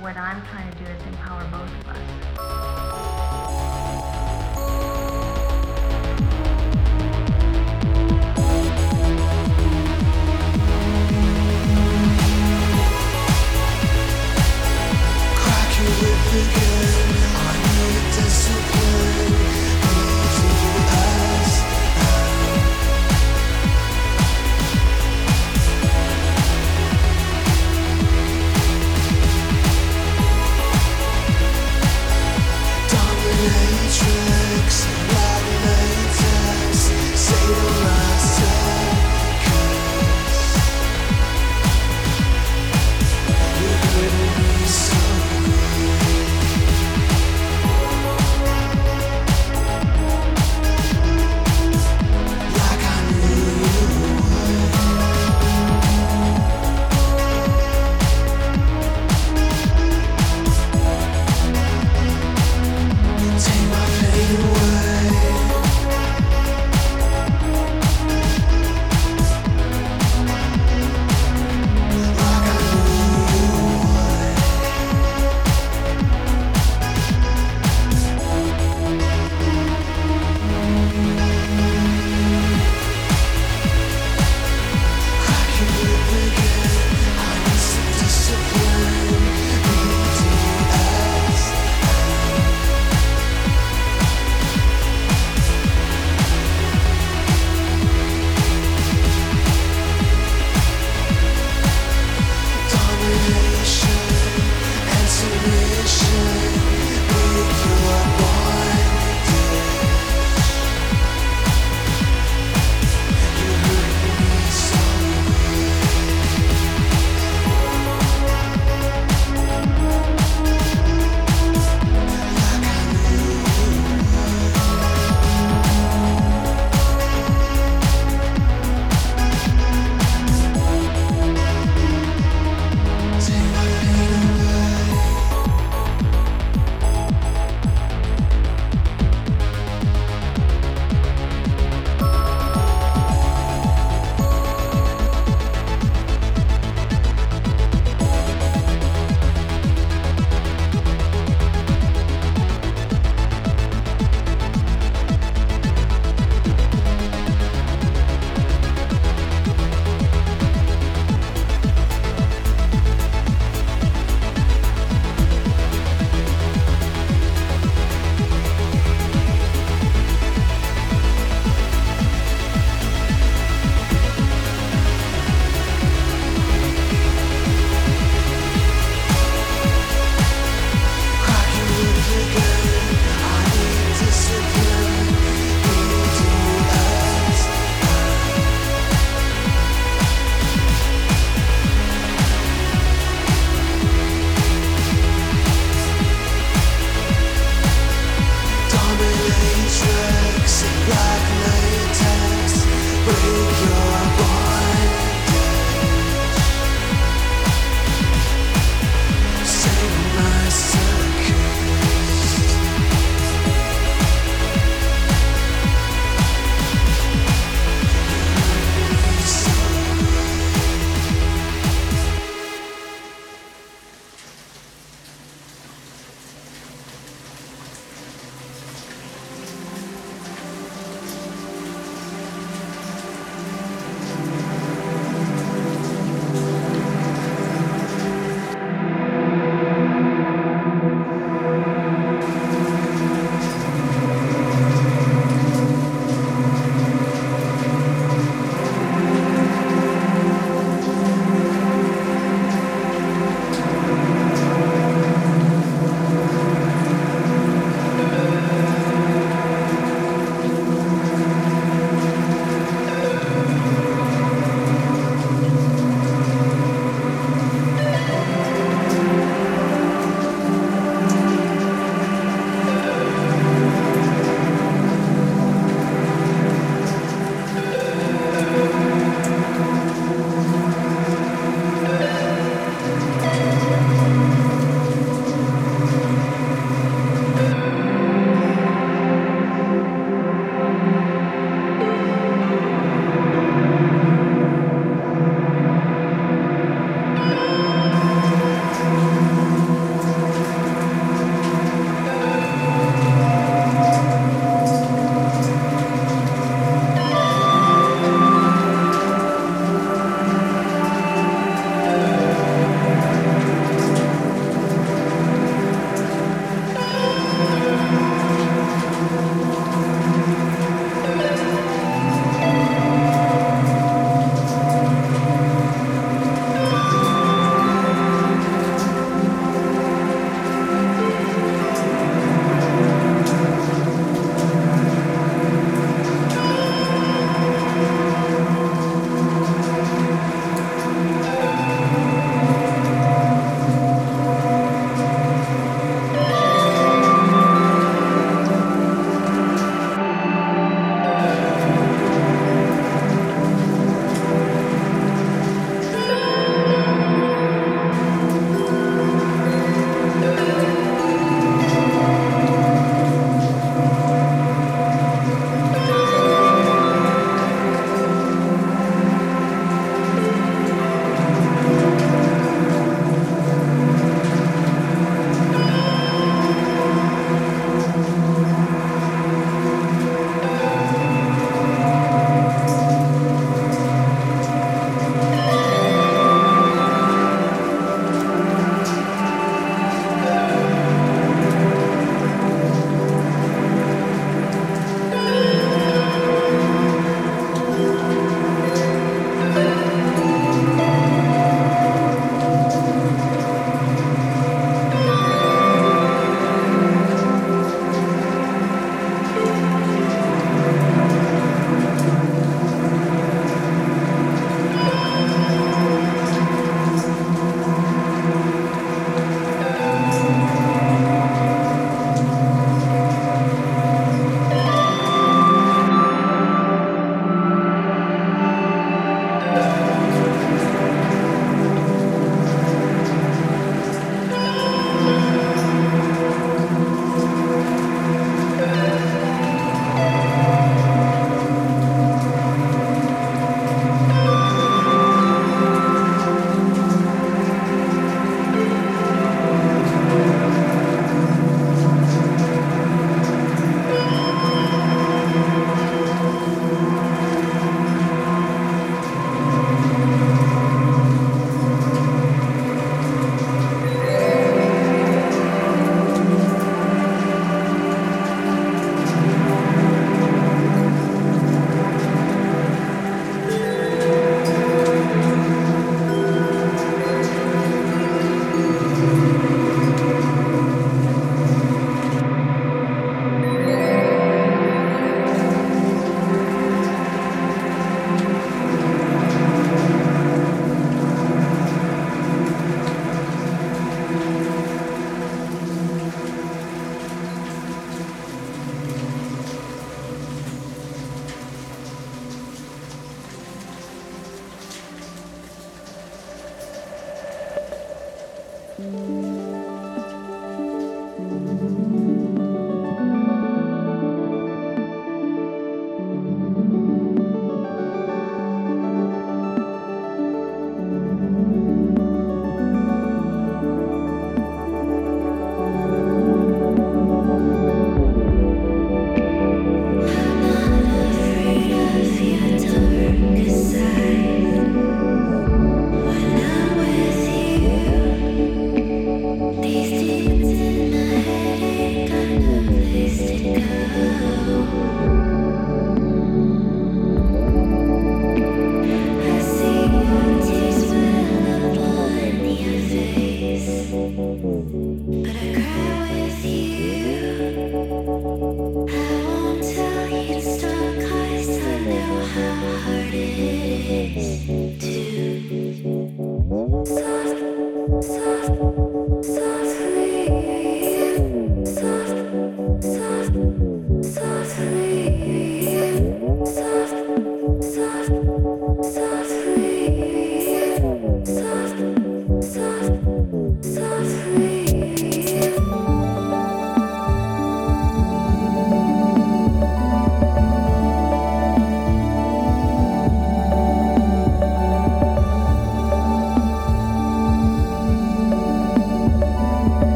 what I'm trying to do is empower both of us.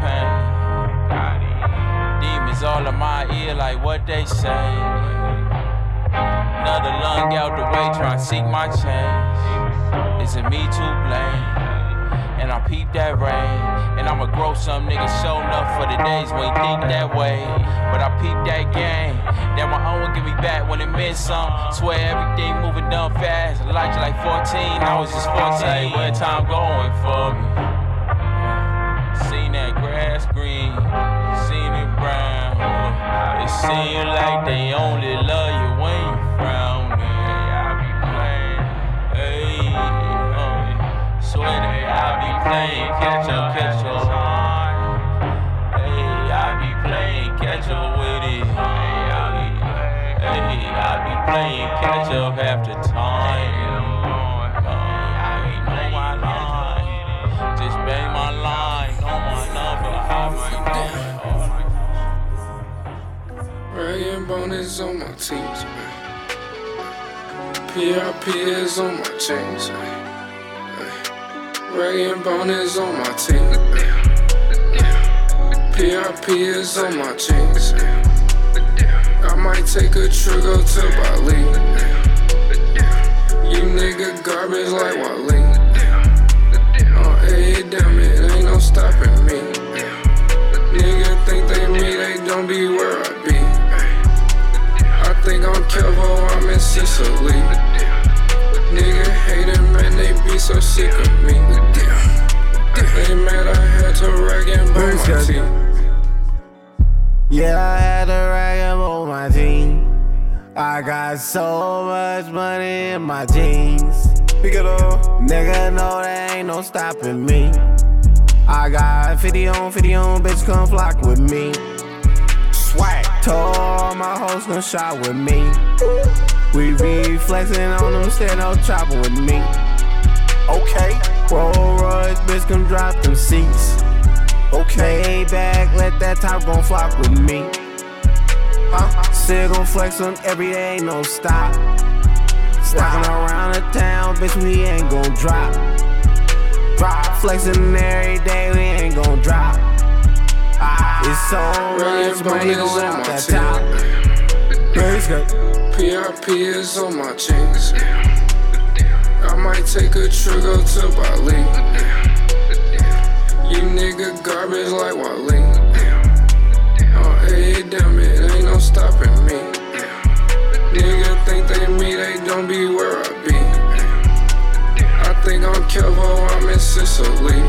pain. Demons all in my ear, like what they say. Another lung out the way, try to seek my change. Is it me to blame? And I peep that rain. And I'ma grow some niggas show enough for the days when you think that way. But I peep that game. That my own will give me back when it meant some. Swear everything moving down fast. Life like 14, I was just 14. Say where time going for me? seem like they only love you when you frown. I be playing, hey, uh, swear that I be playing catch up, catch up. Hey, I be playing catch up with it. Hey, I be, hey, I be playing catch up after. T-Bone is on my teams, man. PRP is on my chains, man. Ray and Bone is on my team, man. PRP is on my chains, man. I might take a trigger to Bali. You nigga garbage like Wale. On A, damn it, ain't no stopping me. Nigga think they me, they don't be I'm in Sicily. Nigga hating, man, they be so sick of me. They mad I had to rag and bone my teeth. Yeah, I had to rag up on my team. I got so much money in my jeans. Pick it up. Nigga know there ain't no stopping me. I got 50 on 50 on, bitch, come flock with me. Swag. Told all my hoes come shop with me. We be flexing on them, stand no chopping with me. Okay. Roll Royce, bitch, come drop them seats. Okay, back, let that top gon' flock with me. Uh, still gon' flex on every day, ain't no stop. Rockin' around the town, bitch, we ain't gon' drop. Drop, flexin' every day, we ain't gon' drop. Ah, it's so much money going out that top. Good. PRP is on my jeans. I might take a trip go to Bali. You nigga garbage like Wale. Oh, hey, damn it, ain't no stopping me. Nigga think they me, they don't be where I be. I think I'm Kelvo, I'm in Sicily.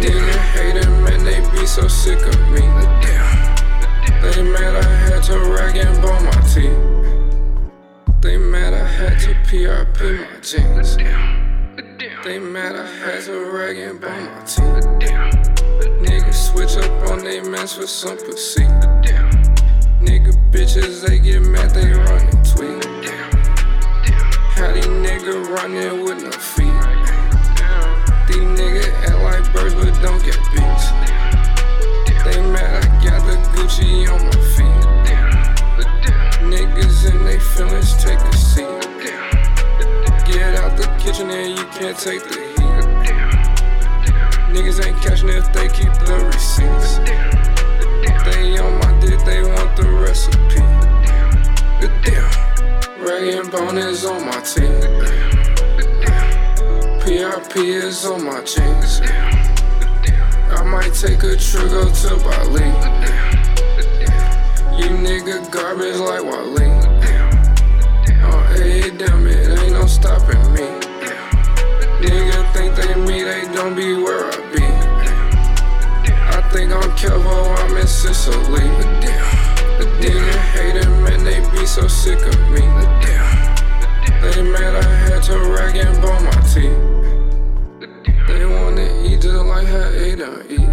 Nigga hating, man, they be so sick of me. They mad I had to rag and bone my teeth. They mad I had to PRP my jeans. They mad I had to rag and bone my teeth. Niggas switch up on they mess for some pussy. Nigga bitches, they get mad, they run and tweet. How these niggas running with no feet? These niggas act like birds but don't get beats. They mad I got the Gucci on my feet. Niggas in they feelings, take a seat. Get out the kitchen and you can't take the heat. Niggas ain't catching if they keep the receipts. They on my dick, they want the recipe. Good damn. Rag and bone is on my teeth. PRP is on my jeans. I might take a trip go to Bali. You nigga garbage like Wale. Oh, hey, damn it, ain't no stopping me. Nigga think they me, they don't be where I be. I think I'm Kelvo, I'm in Sicily. Nigga hating, man, they be so sick of me. They mad I had to rag and bone my teeth. They wanna eat just like don't eat.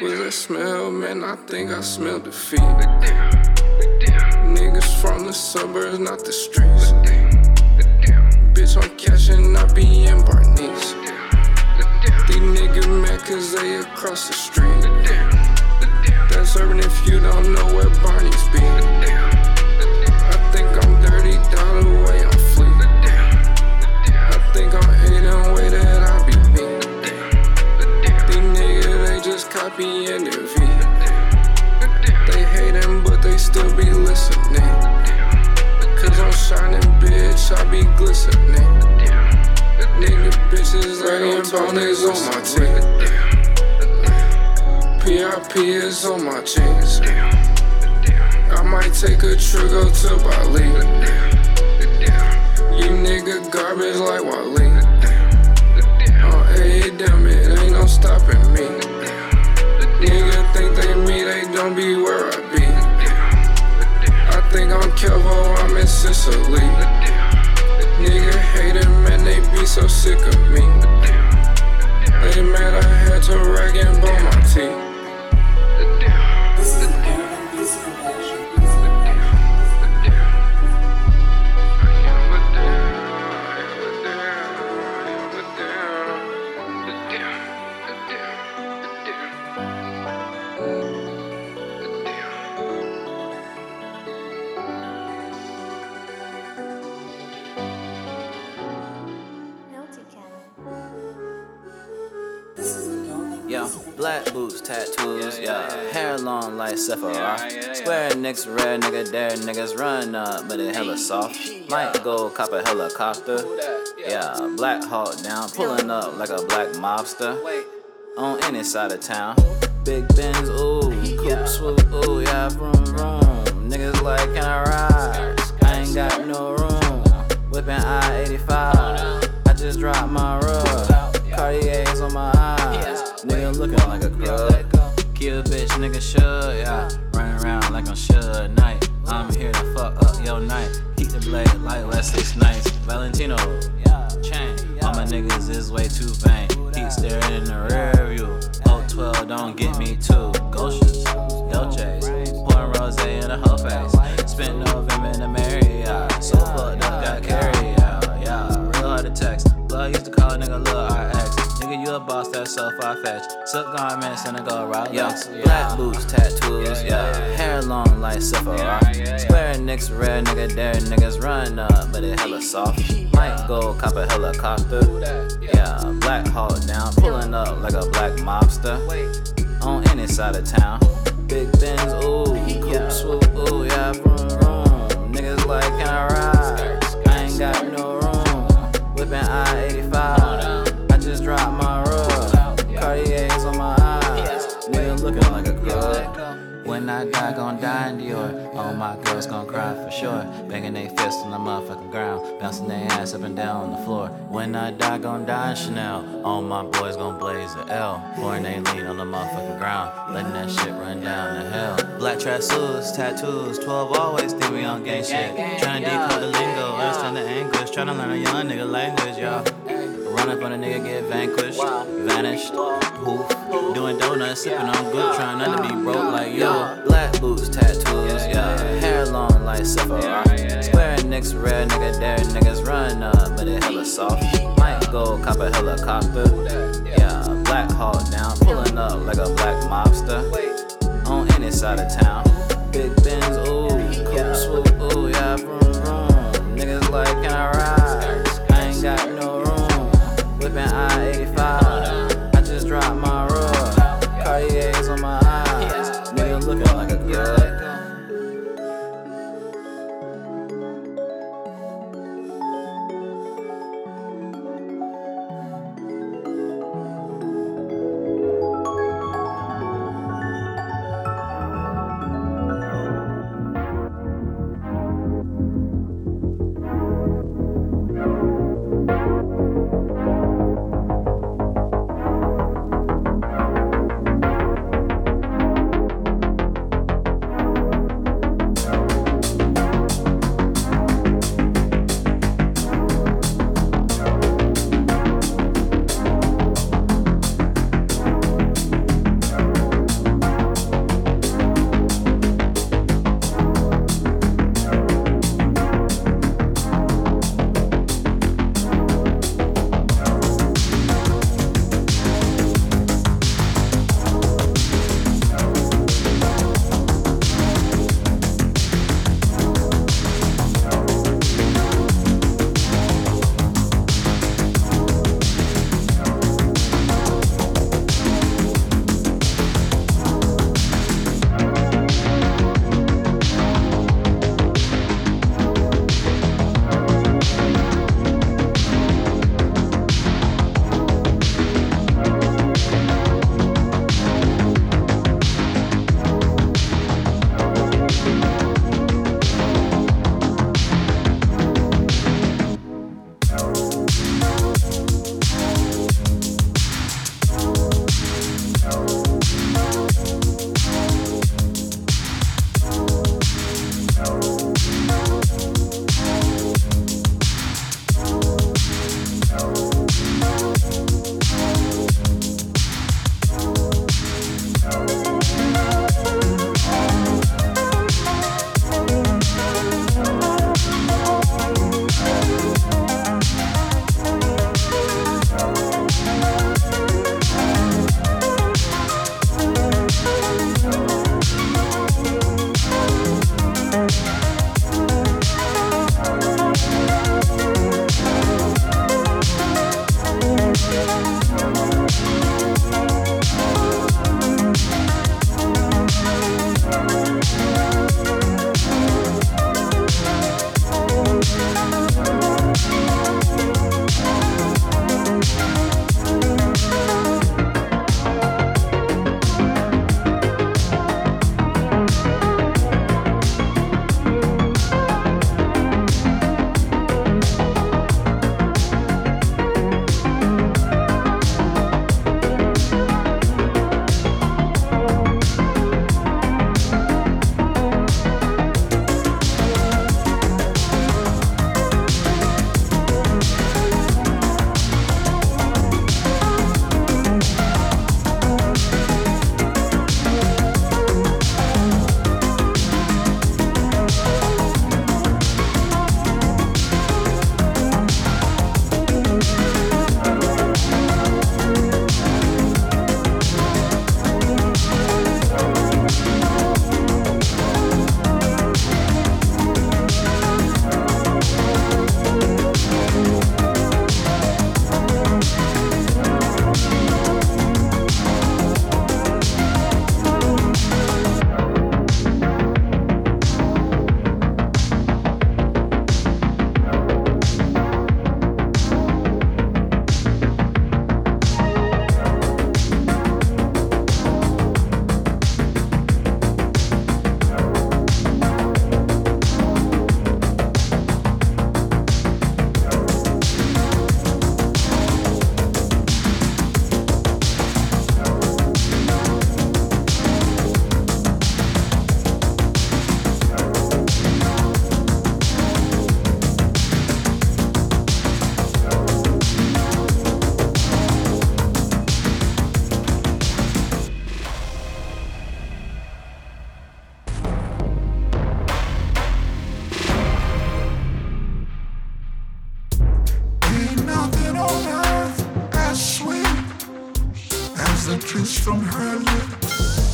That smell, man? I think I smell defeat. Niggas from the suburbs, not the streets. Bitch, I'm catching, I be in Barney's. These niggas mad cause they across the street. That's urban if you don't know where Barney's be. I think I'm dirty, down the way I'm fleet. I think I'm copying their V. They hating, but they still be listening. Cause I'm shining, bitch, I be glistening. Nigga, bitches, they on bonnets on my teeth. PRP is on my jeans. I might take a trip go to Bali. You nigga garbage like Wale. Oh, uh, hey, damn it, ain't no stopping me. Think they me, they don't be where I be. I think I'm Kelvo, I'm in Sicily. Nigga hating, man, they be so sick of me. They mad I had to rag and bone my teeth. Black boots, tattoos, yeah. Hair long like Sephora. Square nicks, rare nigga, dare niggas run up, but it hella soft. Might go cop a helicopter. Yeah, Black Hawk down, pulling up like a black mobster. On any side of town. Big Benz, ooh, coupe swoop, ooh, yeah, vroom vroom. Niggas like, can I ride? I ain't got no room. Whipping I 85. I just dropped my rug. Cartier's on my eyes. Nigga looking like a crud. Kill bitch, nigga should, yeah. Running around like I'm Suge Knight. I'm here to fuck up your night. Keep the blade like last six nights. Valentino, yeah, chain. All my niggas is way too vain. Keep staring in the rear view. Oh, 12, don't get me too. Ghosts, Dolce's. Pouring rose in a whole face. Spent November in the Marriott. So fucked up, got carried out. Yeah, real hard to text. Blood used to call a nigga Lil RX. Nigga, you a boss, that's so far fetched. Silk garments and a gold Rolex. Yeah, black boots, tattoos, yeah. Hair long like Sephora. Square nicks, rare nigga, dare niggas run up, but it hella soft. Might go cop a helicopter. Yeah, Black Hawk down, pulling up like a black mobster. On any side of town. Big Benz, ooh, coupe swoop, ooh, yeah, vroom vroom. Niggas like, can I ride? I ain't got no room. Whipping I 85. Crud. When I die, gon' die in Dior. All my girls gon' cry for sure. Banging they fists on the motherfucking ground. Bouncing their ass up and down on the floor. When I die, gon' die in Chanel. All my boys gon' blaze a L. Pouring they lean on the motherfucking ground. Letting that shit run down the hill. Black tattoos, tattoos. 12 always think we on gang shit. Trying to decode the lingo. Understand the anguish. Trying to learn a young nigga language, y'all. Running from the nigga get vanquished, vanished, poof. Doing donuts, sipping on good, trying not to be broke like you. Black boots, tattoos, yeah. Hair long like Sephora. Square nicks, rare nigga, dare niggas run up, but it hella soft. Might go cop a helicopter. Yeah, Black Hawk down, pulling up like a black mobster. On any side of town. Big Benz, ooh, coupe swoop, ooh, yeah, vroom vroom. Niggas like, can I The kiss from her lips.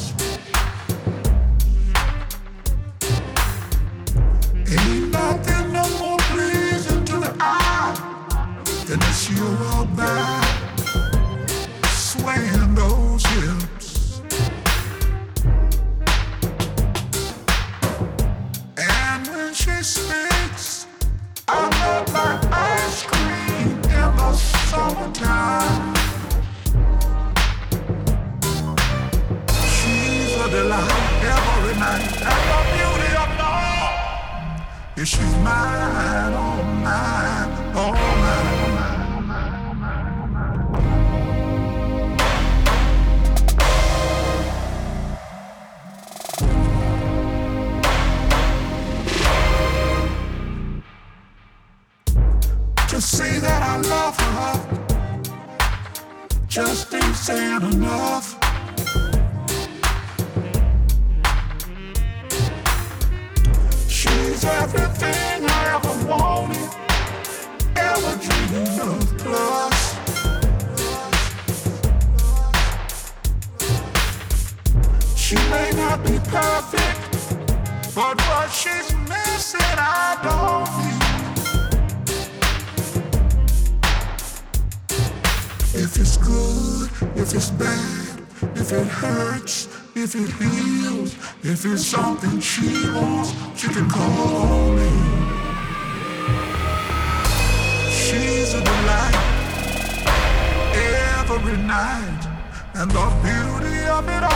if it heals, if it's something she wants, she can call me. She's a delight every night, and the beauty of it all.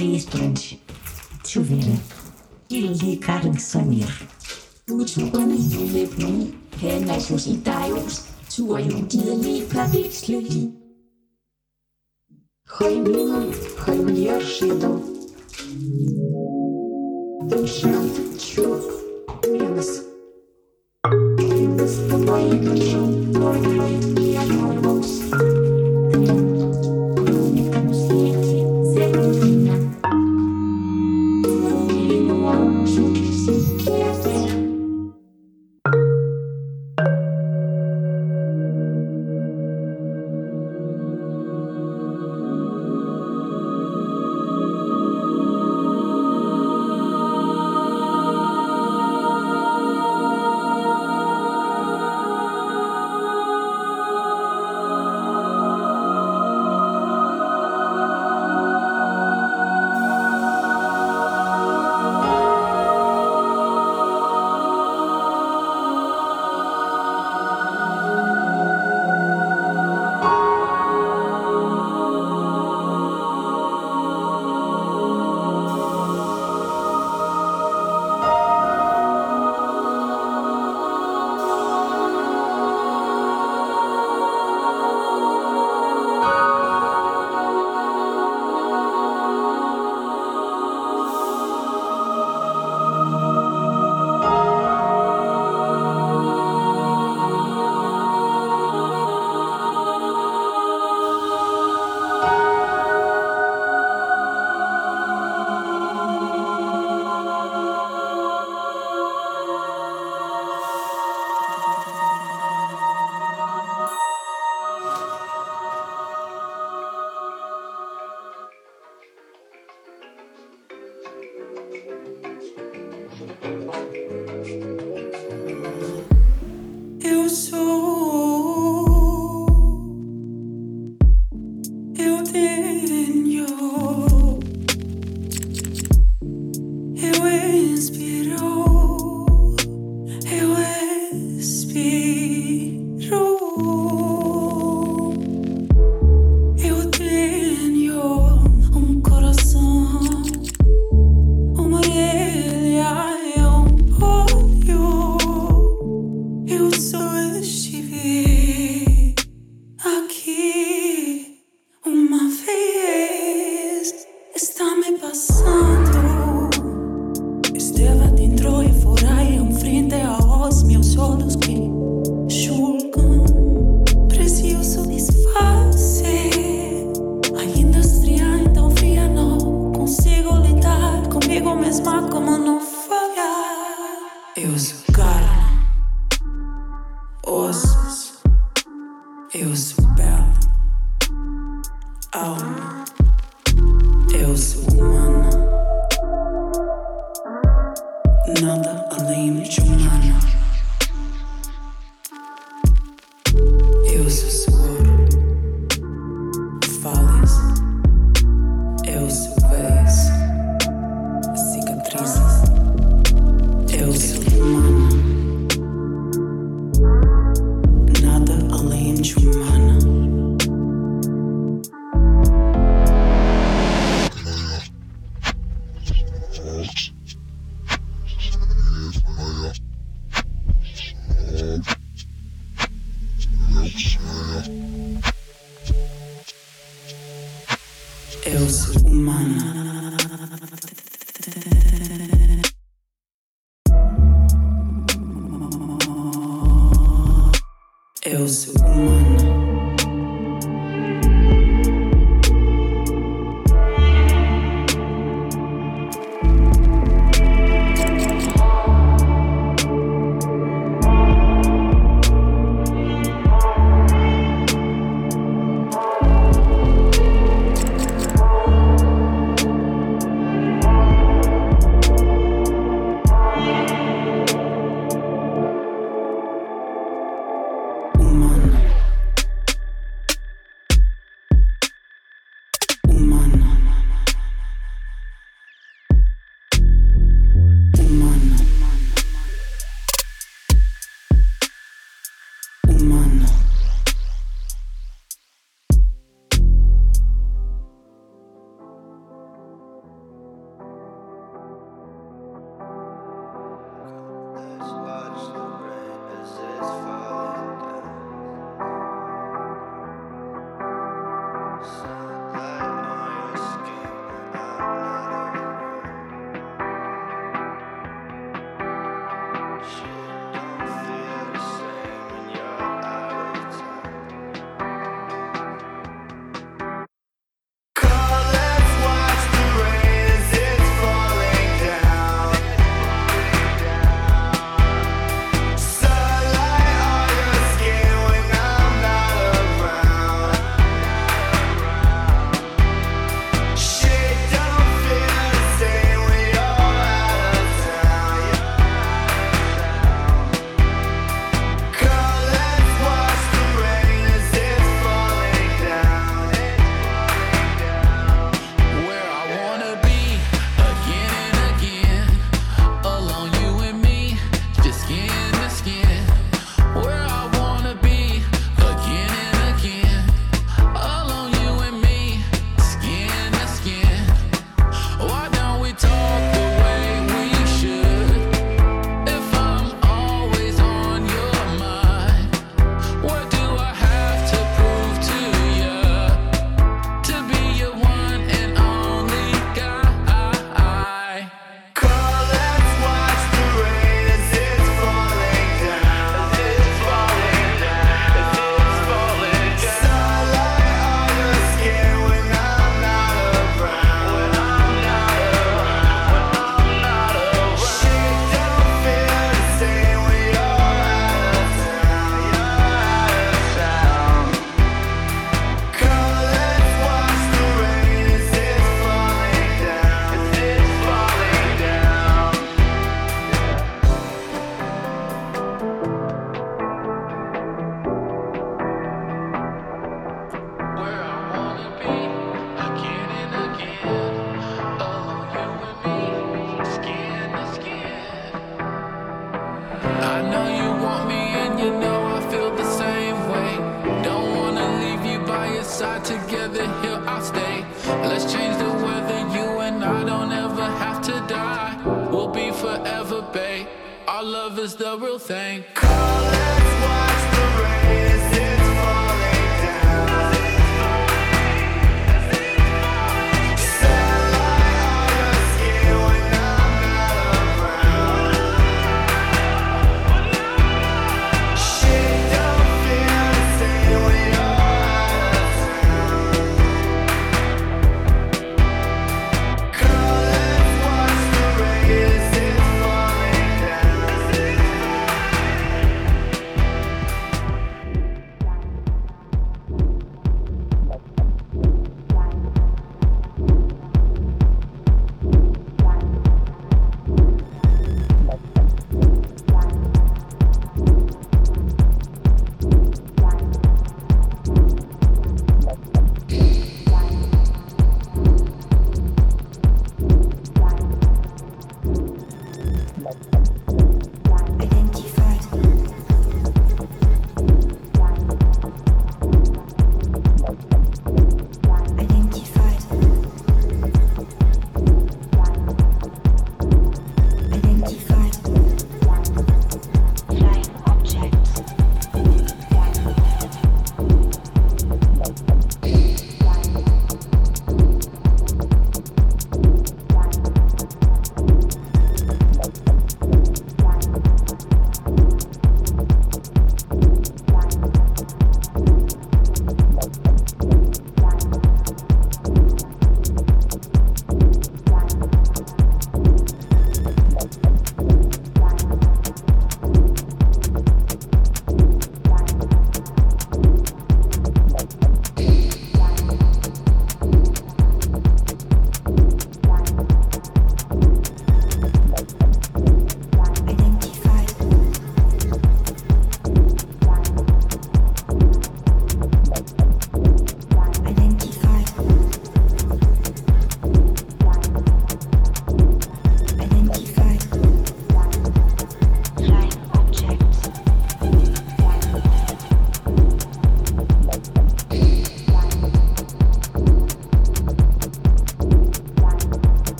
Palestrante. Silveira. Lili Karen Samir. Uturen i julebyen, han er hos i dejhus, tur jo gidelig pavikslykkelig. Хаймлину, хаймлья шидал. Дышант чук, ленос. Ленос, тобой я кричу, мой мой, я нормус.